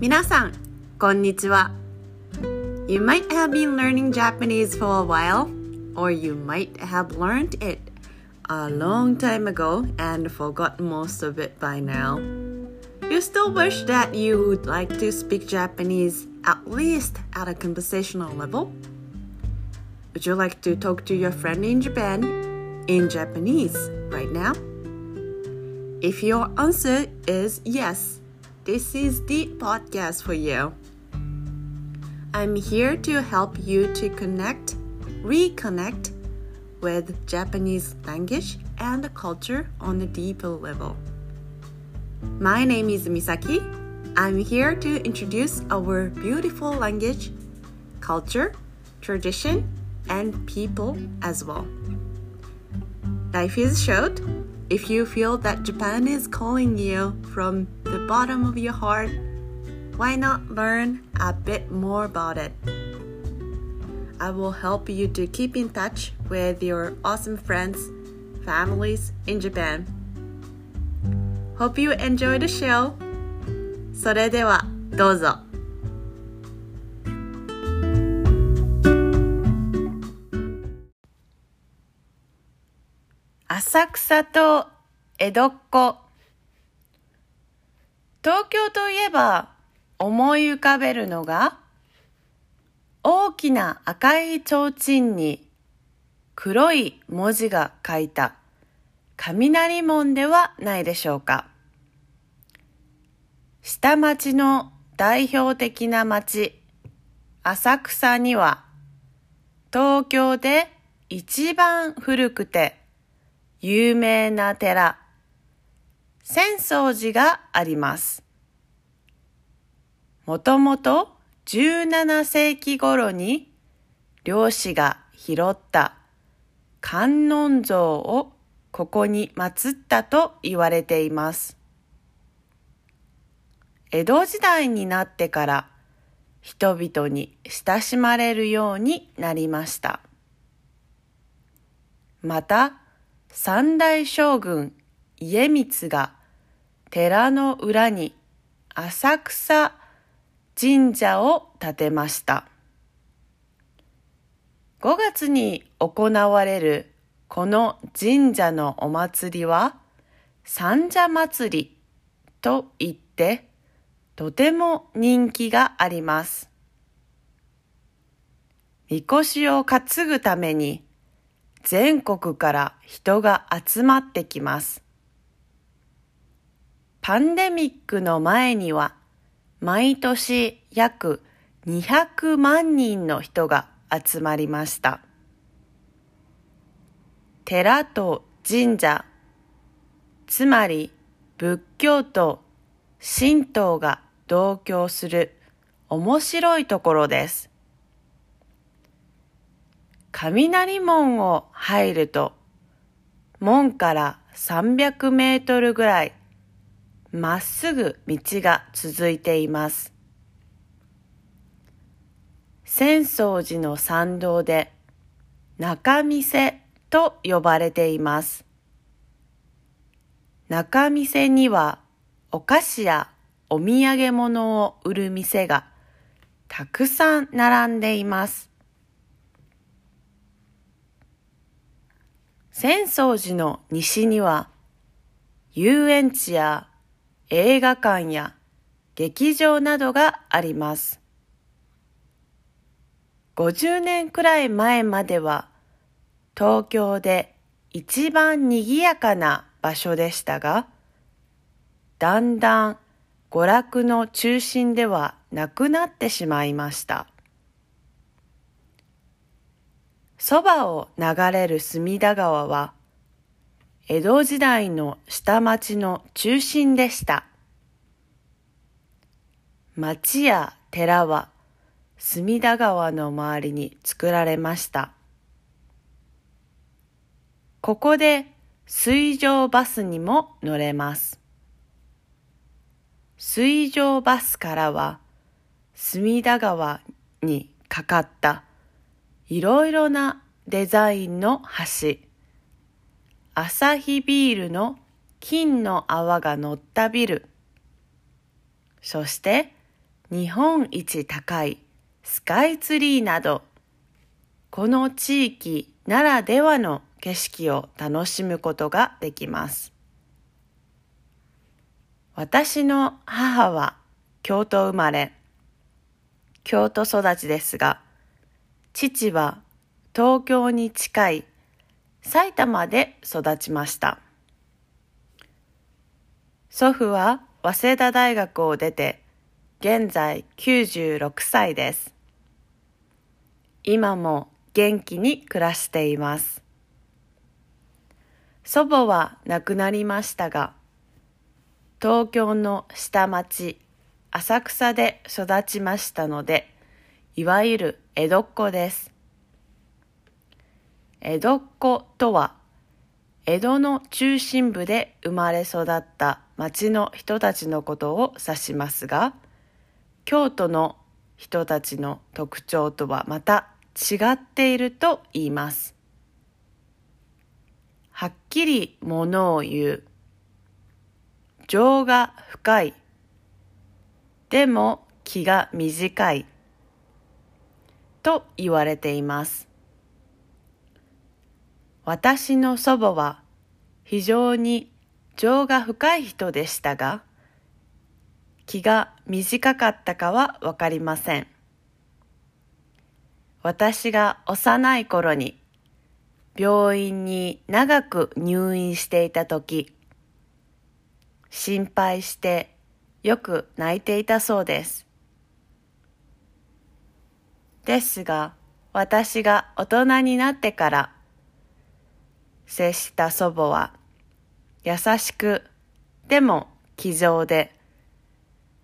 皆さん、こんにちは。You might have been learning Japanese for a while, or you might have learned it a long time ago and forgot most of it by now. You still wish that you would like to speak Japanese at least at a conversational level? Would you like to talk to your friend in Japan in Japanese right now? If your answer is yes, this is the podcast for you. I'm here to help you to connect, reconnect with Japanese language and culture on a deeper level. My name is Misaki. I'm here to introduce our beautiful language, culture, tradition, and people as well. Life is short. If you feel that Japan is calling you from the bottom of your heart, why not learn a bit more about it? I will help you to keep in touch with your awesome friends, families in Japan. Hope you enjoy the show. それではどうぞ。浅草と江戸っ子 東京といえば思い浮かべるのが大きな赤い提灯に黒い文字が書いた雷門ではないでしょうか。下町の代表的な町、浅草には東京で一番古くて有名な寺、浅草寺があります。もともと17世紀頃に漁師が拾った観音像をここに祀ったと言われています。江戸時代になってから人々に親しまれるようになりました。また、三代将軍家光が寺の裏に浅草神社を建てました。5月に行われるこの神社のお祭りは三社祭りと言ってとても人気があります。みこしを担ぐために全国から人が集まってきます。パンデミックの前には毎年約200万人の人が集まりました。寺と神社、つまり仏教と神道が同居する面白いところです。雷門を入ると、門から300メートルぐらいまっすぐ道が続いています。浅草寺の参道で中店と呼ばれています。中店にはお菓子やお土産物を売る店がたくさん並んでいます。浅草寺の西には遊園地や映画館や劇場などがあります。50年くらい前までは東京で一番賑やかな場所でしたが、だんだん娯楽の中心ではなくなってしまいました。そばを流れる隅田川は、江戸時代の下町の中心でした。町や寺は隅田川の周りに作られました。ここで水上バスにも乗れます。水上バスからは隅田川にかかったいろいろなデザインの橋、アサヒビールの金の泡が乗ったビル、そして日本一高いスカイツリーなど、この地域ならではの景色を楽しむことができます。私の母は京都生まれ、京都育ちですが、父は東京に近い埼玉で育ちました。祖父は早稲田大学を出て、現在96歳です。今も元気に暮らしています。祖母は亡くなりましたが、東京の下町、浅草で育ちましたので、いわゆる江戸っ子です。江戸っ子とは、江戸の中心部で生まれ育った町の人たちのことを指しますが、京都の人たちの特徴とはまた違っていると言います。はっきりものを言う。情が深い。でも気が短い。と言われています。私の祖母は非常に情が深い人でしたが、気が短かったかはわかりません。私が幼い頃に病院に長く入院していた時、心配してよく泣いていたそうです。ですが、私が大人になってから接した祖母は、優しく、でも気丈で、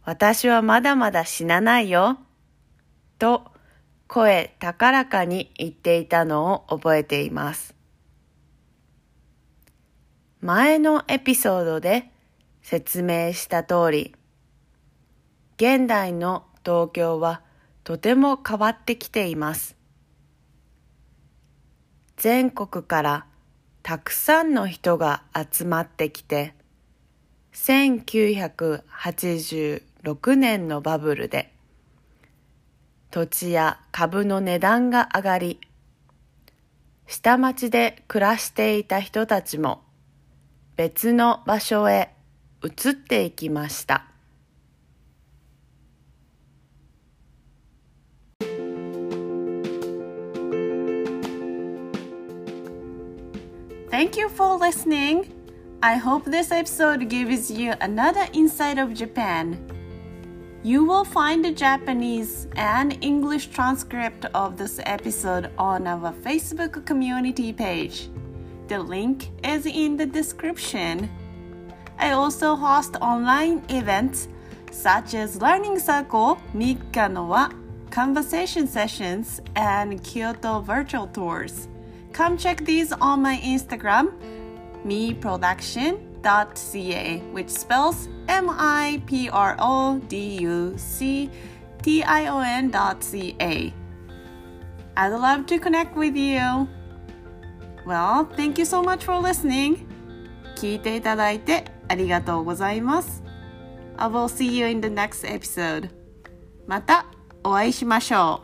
私はまだまだ死なないよ、と声高らかに言っていたのを覚えています。前のエピソードで説明した通り、現代の東京はとても変わってきています。全国からたくさんの人が集まってきて、1986年のバブルで、土地や株の値段が上がり、下町で暮らしていた人たちも別の場所へ移っていきました。Thank you for listening. I hope this episode gives you another insight of Japan. You will find the Japanese and English transcript of this episode on our Facebook community page. The link is in the description. I also host online events such as Learning Circle, Mikanowa, conversation sessions, and Kyoto virtual tours. Come check these on my Instagram, meproduction.ca, which spells M I P R O D U C T I O N.ca. I'd love to connect with you. Well, thank you so much for listening. 聞いていただいてありがとうございます。I will see you in the next episode. またお会いしましょう。